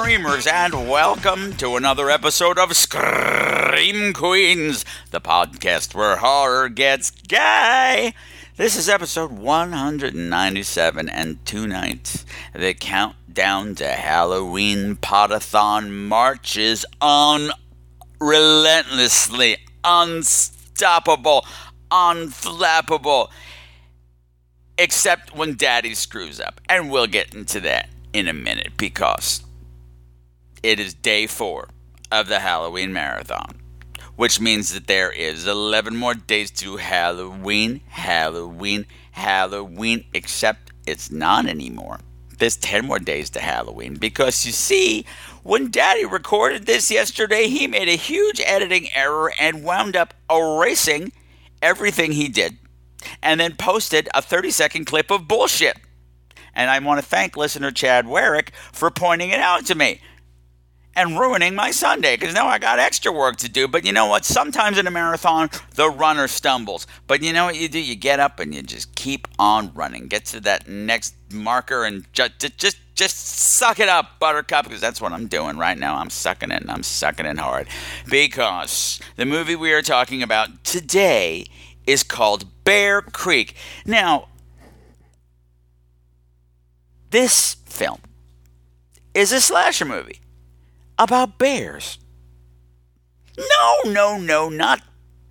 screamers, and welcome to another episode of Scream Queens, the podcast where horror gets gay. This is episode 197, and tonight the countdown to Halloween Potathon marches on relentlessly, unstoppable, unflappable except when daddy screws up. And we'll get into that in a minute because it is day four of the Halloween marathon, which means that there is 11 more days to Halloween, Halloween, Halloween, except it's not anymore. There's 10 more days to Halloween because you see, when Daddy recorded this yesterday, he made a huge editing error and wound up erasing everything he did and then posted a 30 second clip of bullshit. And I want to thank listener Chad Warwick for pointing it out to me and ruining my Sunday because now I got extra work to do. But you know what? Sometimes in a marathon, the runner stumbles. But you know what you do? You get up and you just keep on running. Get to that next marker and just just just suck it up, Buttercup, because that's what I'm doing right now. I'm sucking it and I'm sucking it hard. Because the movie we are talking about today is called Bear Creek. Now, this film is a slasher movie about bears. No, no, no, not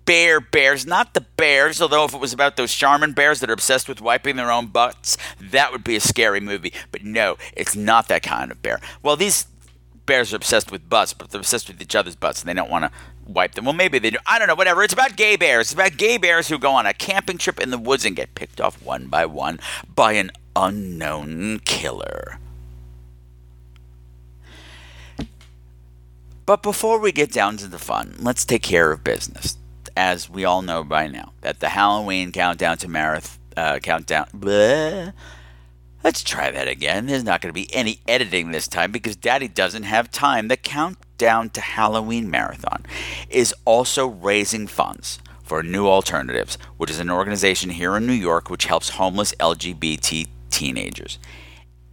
bear bears, not the bears. Although, if it was about those Charmin bears that are obsessed with wiping their own butts, that would be a scary movie. But no, it's not that kind of bear. Well, these bears are obsessed with butts, but they're obsessed with each other's butts, and they don't want to wipe them. Well, maybe they do. I don't know. Whatever. It's about gay bears. It's about gay bears who go on a camping trip in the woods and get picked off one by one by an unknown killer. But before we get down to the fun, let's take care of business. As we all know by now, that the Halloween countdown to marathon uh, countdown. Bleh, Let's try that again. There's not going to be any editing this time because Daddy doesn't have time. The Countdown to Halloween Marathon is also raising funds for New Alternatives, which is an organization here in New York which helps homeless LGBT teenagers.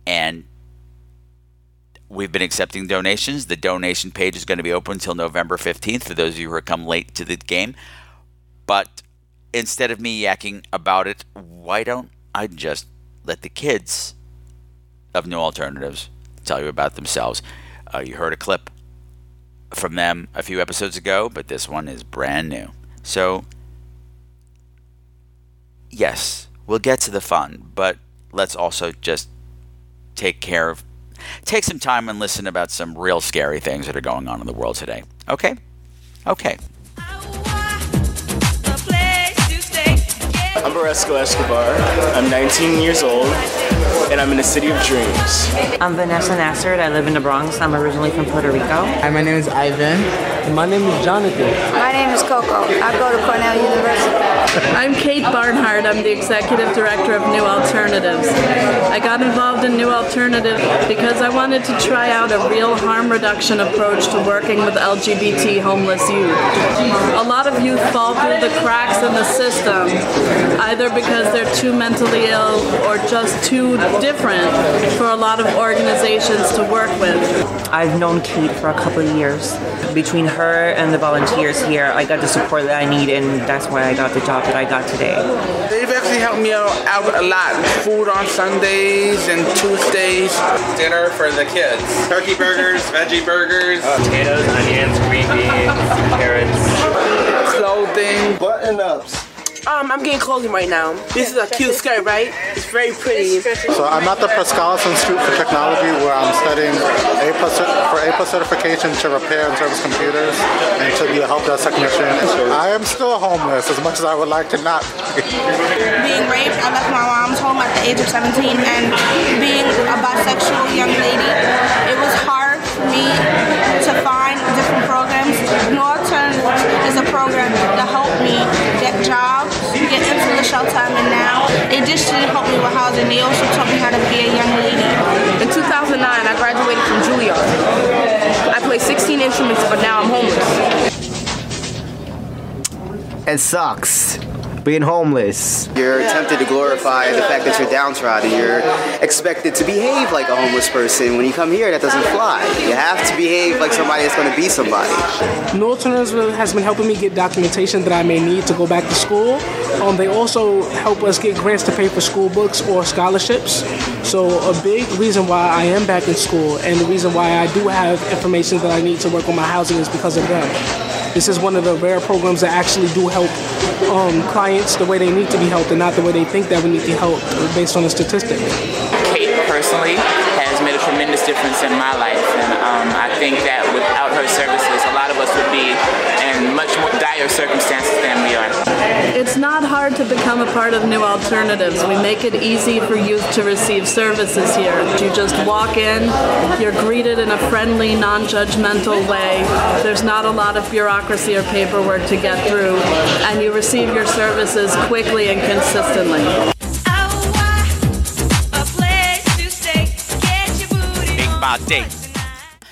And we've been accepting donations. The donation page is going to be open until November 15th for those of you who have come late to the game. But instead of me yakking about it, why don't I just let the kids of New Alternatives tell you about themselves. Uh, you heard a clip from them a few episodes ago, but this one is brand new. So, yes, we'll get to the fun, but let's also just take care of, take some time and listen about some real scary things that are going on in the world today. Okay? Okay. I'm Baresco Escobar. I'm 19 years old, and I'm in the city of dreams. I'm Vanessa Nassert. I live in the Bronx. I'm originally from Puerto Rico. Hi, my name is Ivan. My name is Jonathan. My name is Coco. I go to Cornell University. I'm Kate Barnhart. I'm the executive director of New Alternatives. I got involved in New Alternatives because I wanted to try out a real harm reduction approach to working with LGBT homeless youth. A lot of youth fall through the cracks in the system, either because they're too mentally ill or just too different for a lot of organizations to work with. I've known Kate for a couple of years. Between her and the volunteers here, I got the support that I need, and that's why I got the job that I got today. They've actually helped me out, out a lot. Food on Sundays and Tuesdays. Dinner for the kids. Turkey burgers, veggie burgers. Uh, Potatoes, onions, green beans, carrots. Clothing. Button ups. Um, I'm getting clothing right now. This is a cute skirt, right? It's very pretty. So I'm at the Per Scholas Institute for Technology where I'm studying A plus for A plus certification to repair and service computers and to be a help desk technician. I am still homeless as much as I would like to not be. Being raped, I left my mom's home at the age of 17 and being a bisexual young housing. They also taught me how to be a young lady. In 2009, I graduated from Juilliard. I play 16 instruments, but now I'm homeless. It sucks being homeless. You're tempted to glorify the fact that you're downtrodden. You're expected to behave like a homeless person. When you come here, that doesn't fly. You have to behave like somebody that's going to be somebody. New Alternatives has been helping me get documentation that I may need to go back to school. Um, they also help us get grants to pay for school books or scholarships. So a big reason why I am back in school and the reason why I do have information that I need to work on my housing is because of them. This is one of the rare programs that actually do help um, clients the way they need to be helped and not the way they think that we need to help based on the statistics. Kate personally has made a tremendous difference in my life, and um, I think that without her services, a lot of us would be in much more dire circumstances than we are. It's not hard to become a part of New Alternatives. We make it easy for youth to receive services here. You just walk in, you're greeted in a friendly, non judgmental way. There's not a lot of bureaucracy or paperwork to get through, and you receive your services quickly and consistently. My day.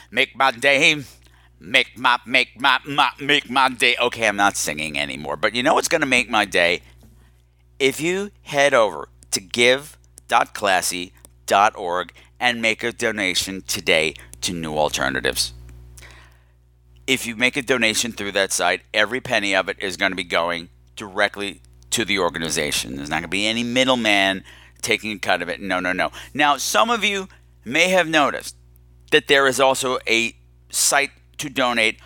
Make my day. Make my make my, my make my day. Okay, I'm not singing anymore. But you know what's gonna make my day? If you head over to give.classy.org and make a donation today to New Alternatives. If you make a donation through that site, every penny of it is going to be going directly to the organization. There's not going to be any middleman taking a cut of it. No, no, no. Now, some of you may have noticed that there is also a site to donate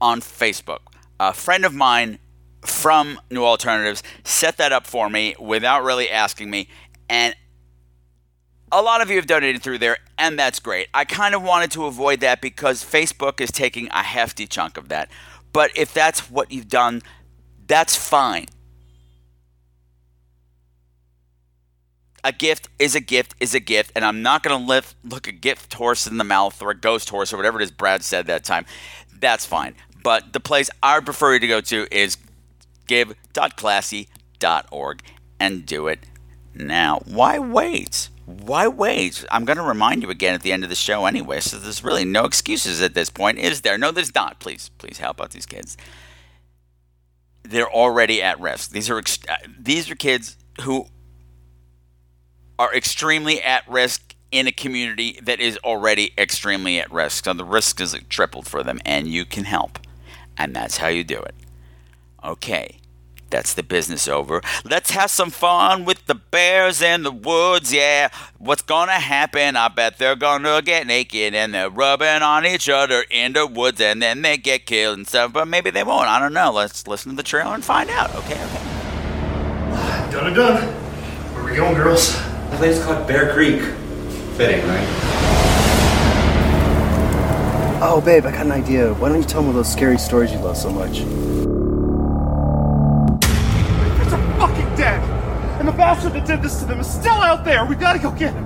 on Facebook. A friend of mine from New Alternatives set that up for me without really asking me, and a lot of you have donated through there, and that's great. I kind of wanted to avoid that because Facebook is taking a hefty chunk of that. But if that's what you've done, that's fine. A gift is a gift is a gift, and I'm not going to lift look a gift horse in the mouth or a ghost horse or whatever it is Brad said that time. That's fine. But the place I would prefer you to go to is give.classy.org and do it now. Why wait? Why wait? I'm going to remind you again at the end of the show anyway, so there's really no excuses at this point, is there? No, there's not. Please, please help out these kids. They're already at risk. These are ex- uh, these are kids who are extremely at risk in a community that is already extremely at risk. So the risk is tripled for them, and you can help. And that's how you do it. Okay, that's the business over. Let's have some fun with the bears in the woods, yeah. What's gonna happen? I bet they're gonna get naked and they're rubbing on each other in the woods and then they get killed and stuff, but maybe they won't. I don't know. Let's listen to the trailer and find out. Okay, okay. Done and done. Where we going, girls? The place is called Bear Creek. Fitting, right? Oh, babe, I got an idea. Why don't you tell me those scary stories you love so much? They're fucking dead! And the bastard that did this to them is still out there! We gotta go get him!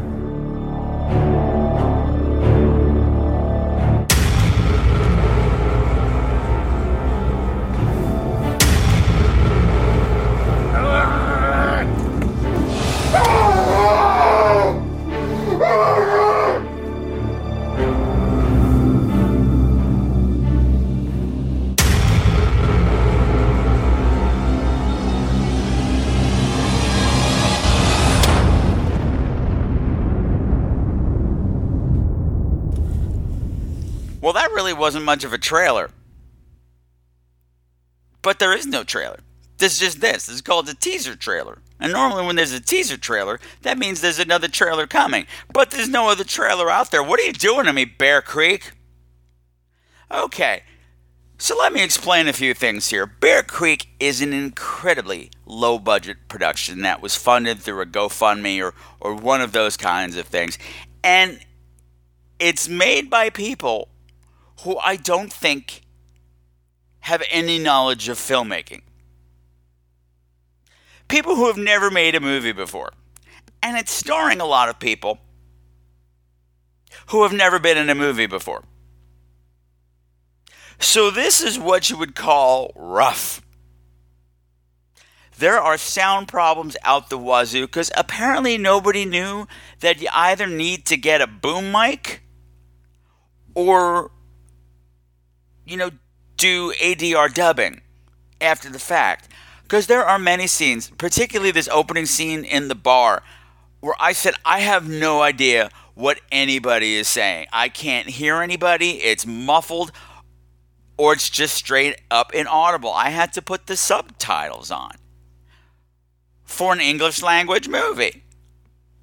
Wasn't much of a trailer. But there is no trailer. This is just this. This is called a teaser trailer. And normally, when there's a teaser trailer, that means there's another trailer coming. But there's no other trailer out there. What are you doing to me, Bear Creek? Okay. So let me explain a few things here. Bear Creek is an incredibly low budget production that was funded through a GoFundMe or, or one of those kinds of things. And it's made by people who I don't think have any knowledge of filmmaking. People who have never made a movie before. And it's starring a lot of people who have never been in a movie before. So, this is what you would call rough. There are sound problems out the wazoo because apparently nobody knew that you either need to get a boom mic or, you know, do ADR dubbing after the fact. Because there are many scenes, particularly this opening scene in the bar, where I said, I have no idea what anybody is saying. I can't hear anybody. It's muffled or it's just straight up inaudible. I had to put the subtitles on for an English language movie.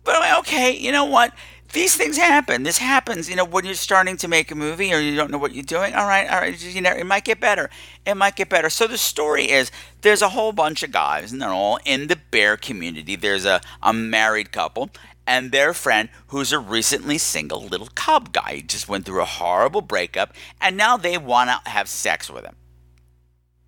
But I'm like, okay, you know what? These things happen. This happens, you know, when you're starting to make a movie or you don't know what you're doing. All right, all right, you know, it might get better. It might get better. So the story is there's a whole bunch of guys, and they're all in the bear community. There's a, a married couple, and their friend who's a recently single little cub guy. He just went through a horrible breakup and now they want to have sex with him.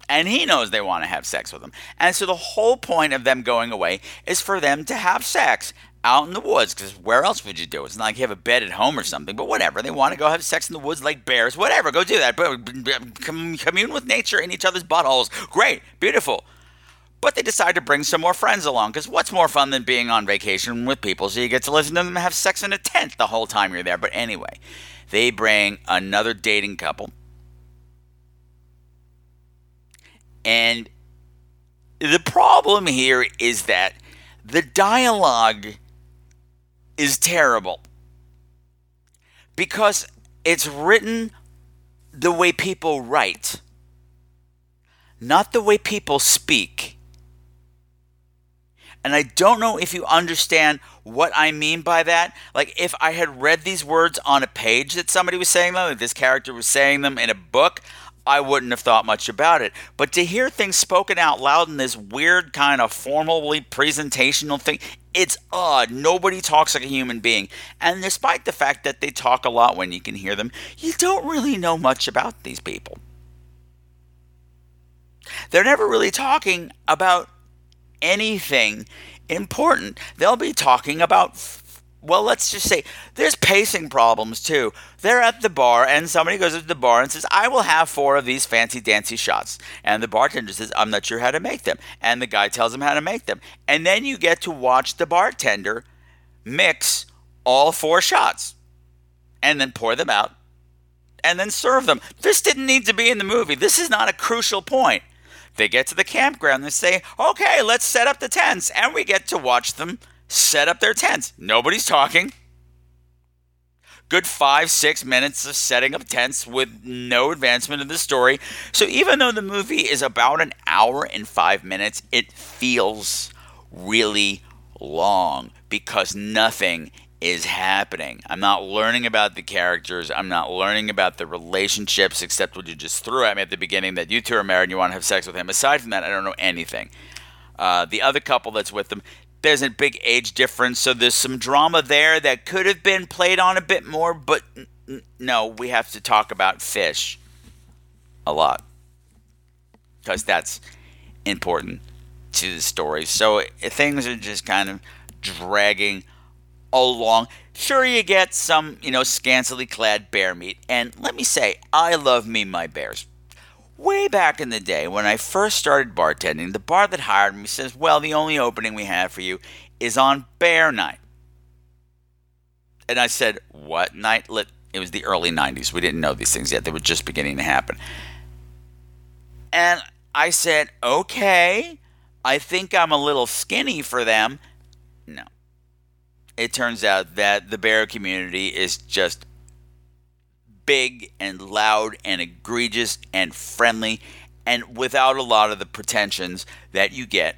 And he knows they want to have sex with him. And so the whole point of them going away is for them to have sex out in the woods because where else would you do it? It's not like you have a bed at home or something, but whatever. They want to go have sex in the woods like bears, whatever. Go do that. But Commune with nature in each other's buttholes. Great, beautiful. But they decide to bring some more friends along because what's more fun than being on vacation with people so you get to listen to them have sex in a tent the whole time you're there? But anyway, they bring another dating couple. And the problem here is that the dialogue is terrible because it's written the way people write, not the way people speak. And I don't know if you understand what I mean by that. Like, if I had read these words on a page that somebody was saying them, like this character was saying them in a book, I wouldn't have thought much about it. But to hear things spoken out loud in this weird kind of formally presentational thing, it's odd. Nobody talks like a human being. And despite the fact that they talk a lot when you can hear them, you don't really know much about these people. They're never really talking about anything important. They'll be talking about well, let's just say there's pacing problems too. They're at the bar, and somebody goes to the bar and says, I will have four of these fancy dancy shots. And the bartender says, I'm not sure how to make them. And the guy tells him how to make them. And then you get to watch the bartender mix all four shots and then pour them out and then serve them. This didn't need to be in the movie. This is not a crucial point. They get to the campground and say, okay, let's set up the tents. And we get to watch them set up their tents. Nobody's talking. Good five, six minutes of setting up tents with no advancement of the story. So even though the movie is about an hour and five minutes, it feels really long because nothing is happening. I'm not learning about the characters. I'm not learning about the relationships, except what you just threw at me at the beginning that you two are married and you want to have sex with him. Aside from that, I don't know anything. Uh, the other couple that's with them, there's a big age difference, so there's some drama there that could have been played on a bit more, but n- no, we have to talk about fish a lot because that's important to the story. So eh, things are just kind of dragging along. Sure, you get some, you know, scantily clad bear meat. And let me say, I love me my bears. Way back in the day, when I first started bartending, the bar that hired me says, Well, the only opening we have for you is on bear night. And I said, What night? It was the early 90s. We didn't know these things yet, they were just beginning to happen. And I said, Okay, I think I'm a little skinny for them No. it turns out that the bear community is just big and loud and egregious and friendly and without a lot of the pretensions that you get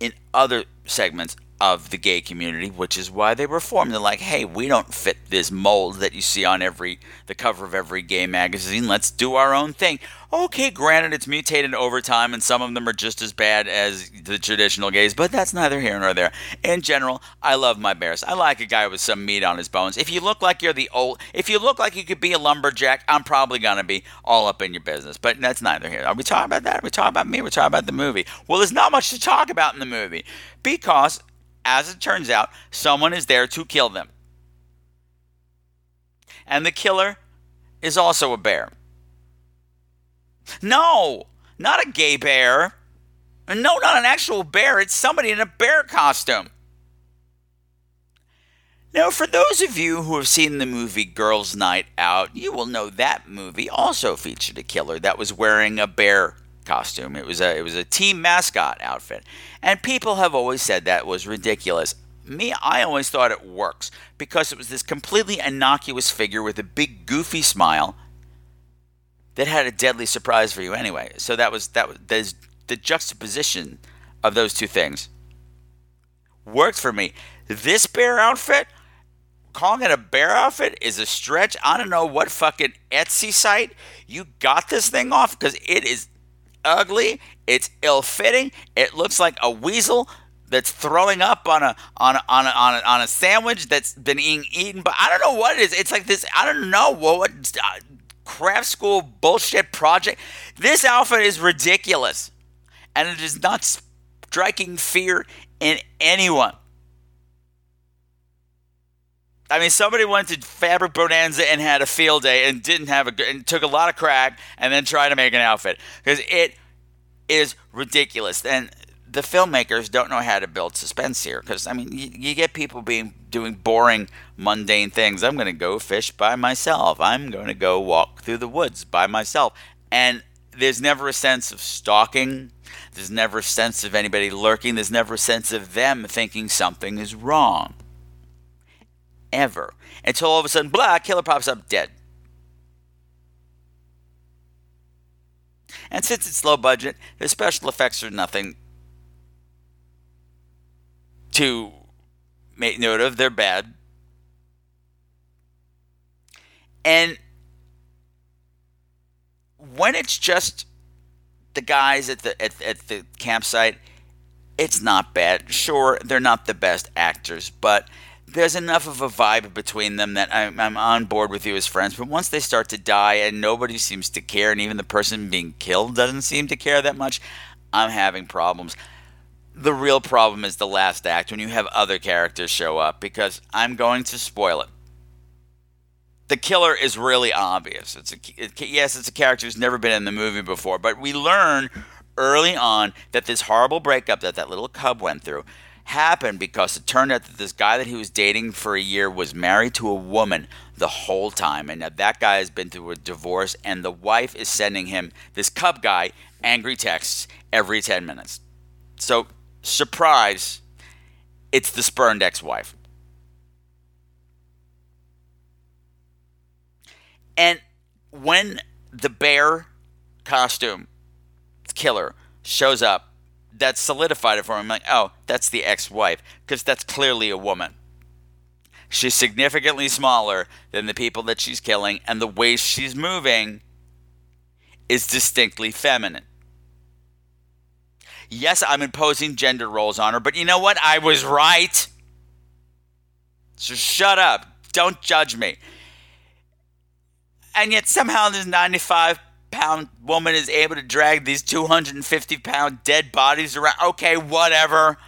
in other segments of the gay community, which is why they were formed. They're like, hey, we don't fit this mold that you see on every the cover of every gay magazine. Let's do our own thing. Okay, granted, it's mutated over time, and some of them are just as bad as the traditional gays, but that's neither here nor there. In general, I love my bears. I like a guy with some meat on his bones. If you look like you're the old, if you look like you could be a lumberjack, I'm probably gonna be all up in your business. But that's neither here. Are we talking about that? Are we talking about me? We're talking about the movie. Well, there's not much to talk about in the movie because, as it turns out, someone is there to kill them, and the killer is also a bear. No, not a gay bear. No, not an actual bear. It's somebody in a bear costume. Now, for those of you who have seen the movie Girls' Night Out, you will know that movie also featured a killer that was wearing a bear costume. It was a it was a team mascot outfit. And people have always said that was ridiculous. Me, I always thought it works because it was this completely innocuous figure with a big goofy smile that had a deadly surprise for you anyway. So that was that was the juxtaposition of those two things worked for me. This bear outfit, calling it a bear outfit is a stretch. I don't know what fucking Etsy site you got this thing off because it is ugly. It's ill-fitting. It looks like a weasel that's throwing up on a on a, on a, on a, on a sandwich that's been being eaten. But I don't know what it is. It's like this. I don't know what, what uh, craft school bullshit project. This outfit is ridiculous, and it is not striking fear in anyone. I mean, somebody went to Fabric Bonanza and had a field day and didn't have a and took a lot of crack and then tried to make an outfit because it is ridiculous. And the filmmakers don't know how to build suspense here because I mean, you, you, get people being doing boring, mundane things. I'm going to go fish by myself. I'm going to go walk through the woods by myself, and there's never a sense of stalking. There's never a sense of anybody lurking. There's never a sense of them thinking something is wrong ever until all of a sudden, blah, killer pops up dead. And since it's low budget, the special effects are nothing to make note of. They're bad. And when it's just the guys at the at, at the campsite, it's not bad. Sure, they're not the best actors, but there's enough of a vibe between them that I'm, I'm, on board with you as friends. But once they start to die and nobody seems to care, and even the person being killed doesn't seem to care that much, I'm having problems. The real problem is the last act when you have other characters show up because I'm going to spoil it. The killer is really obvious. It's a, it, yes, it's a character who's never been in the movie before, but we learn early on that this horrible breakup that that little cub went through happened because it turned out that this guy that he was dating for a year was married to a woman the whole time. And now that guy has been through a divorce, and the wife is sending him, this cub guy, angry texts every 10 minutes. So, surprise, it's the spurned ex wife. And when the bear costume killer shows up, that solidified it for me. I'm like, oh, that's the ex wife, because that's clearly a woman. She's significantly smaller than the people that she's killing, and the way she's moving is distinctly feminine. Yes, I'm imposing gender roles on her, but you know what? I was right. So shut up. Don't judge me. And yet somehow this 95 pound woman is able to drag these 250 pound dead bodies around. Okay, whatever.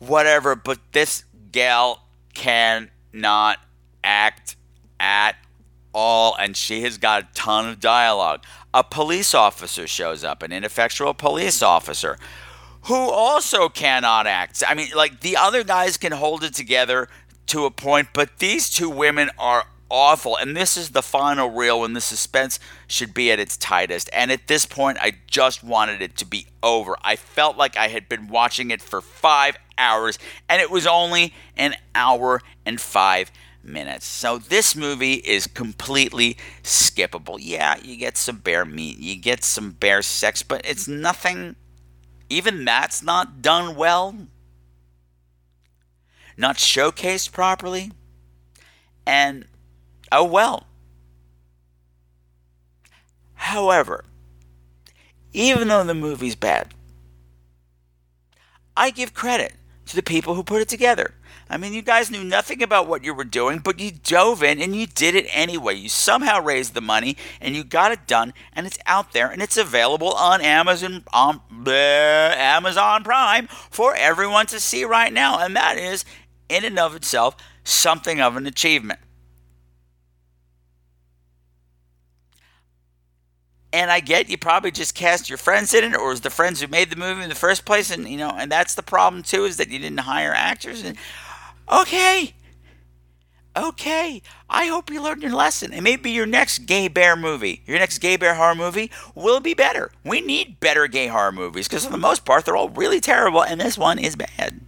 Whatever. But this gal cannot act at all, and she has got a ton of dialogue. A police officer shows up, an ineffectual police officer who also cannot act. I mean, like the other guys can hold it together to a point, but these two women are awful. And this is the final reel when the suspense should be at its tightest. And at this point, I just wanted it to be over. I felt like I had been watching it for five hours, and it was only an hour and five minutes. So this movie is completely skippable. Yeah, you get some bear meat, you get some bear sex, but it's nothing. Even that's not done well. not showcased properly. And oh well. However, even though the movie's bad, I give credit to the people who put it together. I mean, you guys knew nothing about what you were doing, but you dove in and you did it anyway. You somehow raised the money and you got it done, and it's out there and it's available on Amazon on bleh, Amazon Prime for everyone to see right now, and that is in and of itself something of an achievement. And I get you probably just cast your friends in it, or it was the friends who made the movie in the first place, and you know, and that's the problem too, is that you didn't hire actors. And okay, okay, I hope you learned your lesson, and maybe your next gay bear movie, your next gay bear horror movie, will be better. We need better gay horror movies because for the most part, they're all really terrible, and this one is bad.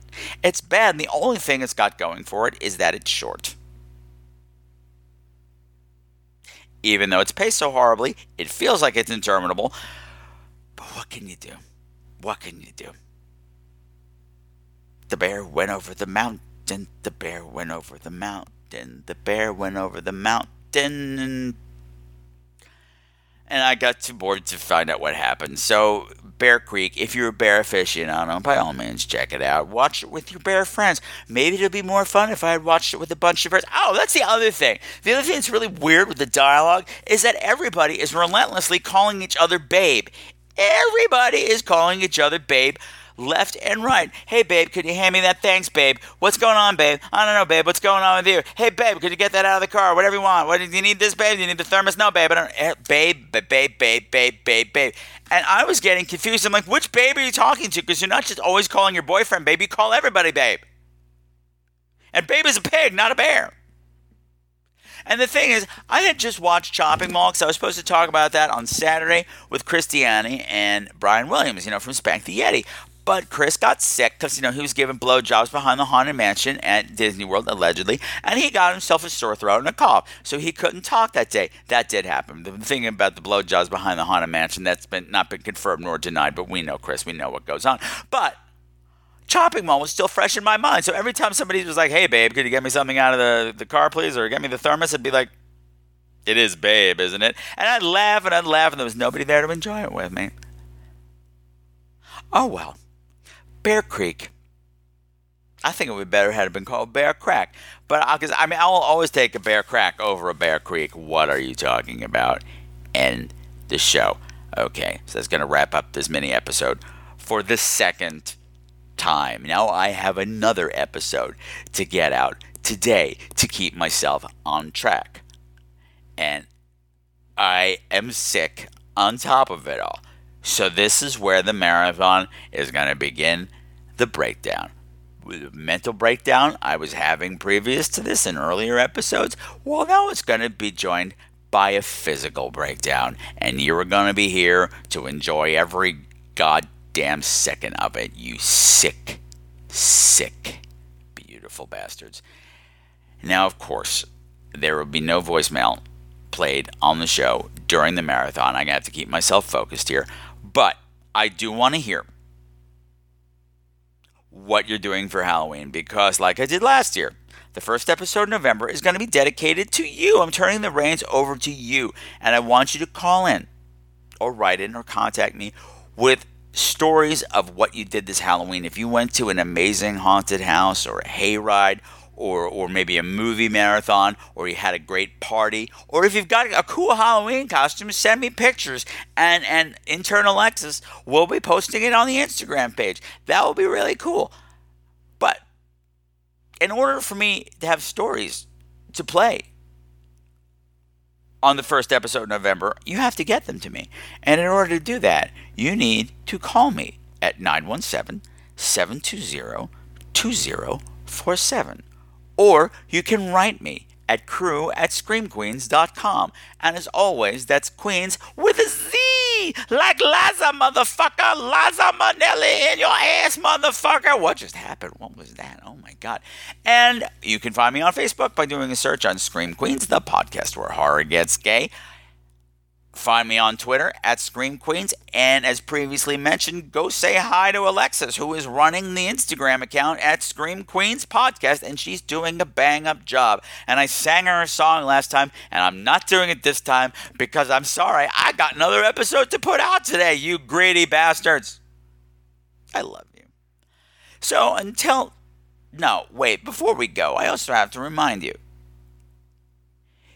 It's bad, and the only thing it's got going for it is that it's short. Even though it's paced so horribly, it feels like it's interminable. But what can you do? What can you do? The bear went over the mountain. The bear went over the mountain. The bear went over the mountain. And I got too bored to find out what happened. So Bear Creek. If you're a bear aficionado, by all means, check it out. Watch it with your bear friends. Maybe it'll be more fun if I had watched it with a bunch of friends. Oh, that's the other thing. The other thing that's really weird with the dialogue is that everybody is relentlessly calling each other babe. Everybody is calling each other babe left and right. Hey, babe, could you hand me that? Thanks, babe. What's going on, babe? I don't know, babe. What's going on with you? Hey, babe, could you get that out of the car? Whatever you want. What do you need this, babe? Do you need the thermos? No, babe. I don't. Eh, babe, babe, babe, babe, babe, babe. And I was getting confused. I'm like, which babe are you talking to? Because you're not just always calling your boyfriend babe. You call everybody babe. And babe is a pig, not a bear. And the thing is, I had just watched Chopping Mall because I was supposed to talk about that on Saturday with Christiani and Brian Williams, you know, from Spank the Yeti. But Chris got sick because, you know, he was giving blowjobs behind the Haunted Mansion at Disney World, allegedly, and he got himself a sore throat and a cough. So he couldn't talk that day. That did happen. The thing about the blowjobs behind the Haunted Mansion, that's been not been confirmed nor denied, but we know, Chris, we know what goes on. But Chopping Mall was still fresh in my mind. So every time somebody was like, hey, babe, could you get me something out of the, the car, please? Or get me the thermos? I'd be like, it is babe, isn't it? And I'd laugh and I'd laugh, and there was nobody there to enjoy it with me. Oh, well. Bear Creek. I think it would be better had it been called Bear Crack. But I, because I mean, I'll always take a Bear Crack over a Bear Creek. What are you talking about? End the show. Okay, so that's going to wrap up this mini episode for the second time. Now I have another episode to get out today to keep myself on track. And I am sick on top of it all. So this is where the marathon is going to begin the breakdown. A mental breakdown I was having previous to this in earlier episodes, well, now it's going to be joined by a physical breakdown. And you're going to be here to enjoy every goddamn second of it, you sick, sick, beautiful bastards. Now, of course, there will be no voicemail played on the show during the marathon. I have to keep myself focused here. But I do want to hear what you're doing for Halloween because, like I did last year, the first episode in November is going to be dedicated to you. I'm turning the reins over to you, and I want you to call in or write in or contact me with stories of what you did this Halloween. If you went to an amazing haunted house or a hayride or or maybe a movie marathon, or you had a great party, or if you've got a cool Halloween costume, send me pictures. And and intern Alexis will be posting it on the Instagram page. That will be really cool. But in order for me to have stories to play on the first episode of November, you have to get them to me. And in order to do that, you need to call me at 917 720 2047 or you can write me at crew at screamqueenz.com. And as always, that's Queens with a Z, like Liza, motherfucker. Liza Minnelli in your ass, motherfucker. What just happened? What was that? Oh my God. And you can find me on Facebook by doing a search on Scream Queens, the podcast where horror gets gay. Find me on Twitter at Scream Queens, and as previously mentioned, go say hi to Alexis, who is running the Instagram account at Scream Queens Podcast, and she's doing a bang up job. And I sang her a song last time, and I'm not doing it this time because I'm sorry, I got another episode to put out today, you greedy bastards. I love you. So until. No, wait, before we go, I also have to remind you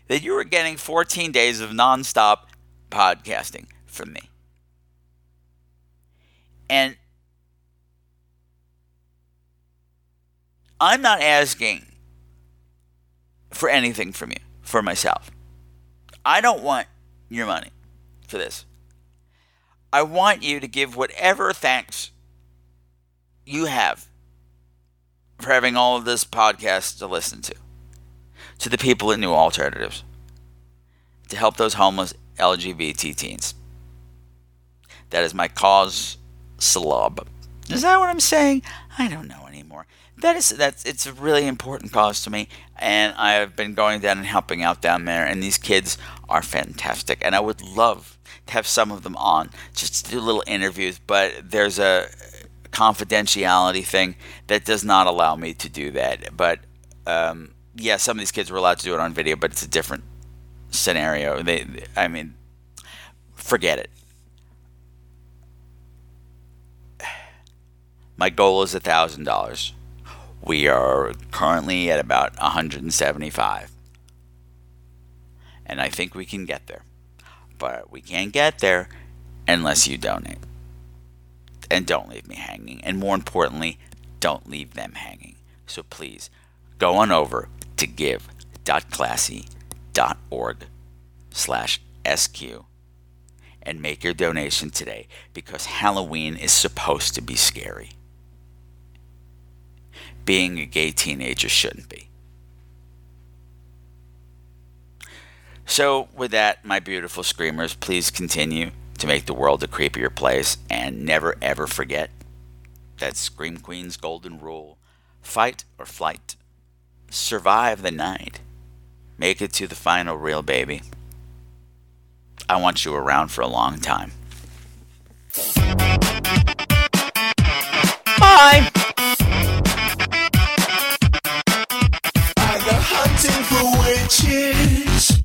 that you are getting 14 days of nonstop podcasting from me. And I'm not asking for anything from you, for myself. I don't want your money for this. I want you to give whatever thanks you have for having all of this podcast to listen to, to the people at New Alternatives, to help those homeless LGBT teens. That is my cause celeb. Is that what I'm saying? I don't know anymore. That is that's it's a really important cause to me, and I have been going down and helping out down there. And these kids are fantastic, and I would love to have some of them on just to do little interviews. But there's a confidentiality thing that does not allow me to do that. But um, yeah, some of these kids were allowed to do it on video, but it's a different scenario. They, I mean, forget it. My goal is a thousand dollars. We are currently at about 175, and I think we can get there. But we can't get there unless you donate. And don't leave me hanging. And more importantly, don't leave them hanging. So please go on over to give.classy.org slash SQ and make your donation today because Halloween is supposed to be scary. Being a gay teenager shouldn't be. So, with that, my beautiful screamers, please continue to make the world a creepier place and never ever forget that Scream Queen's golden rule fight or flight, survive the night, make it to the final reel, baby. I want you around for a long time. Bye. I go hunting for witches.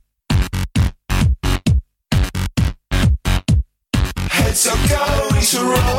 Heads are going to roll.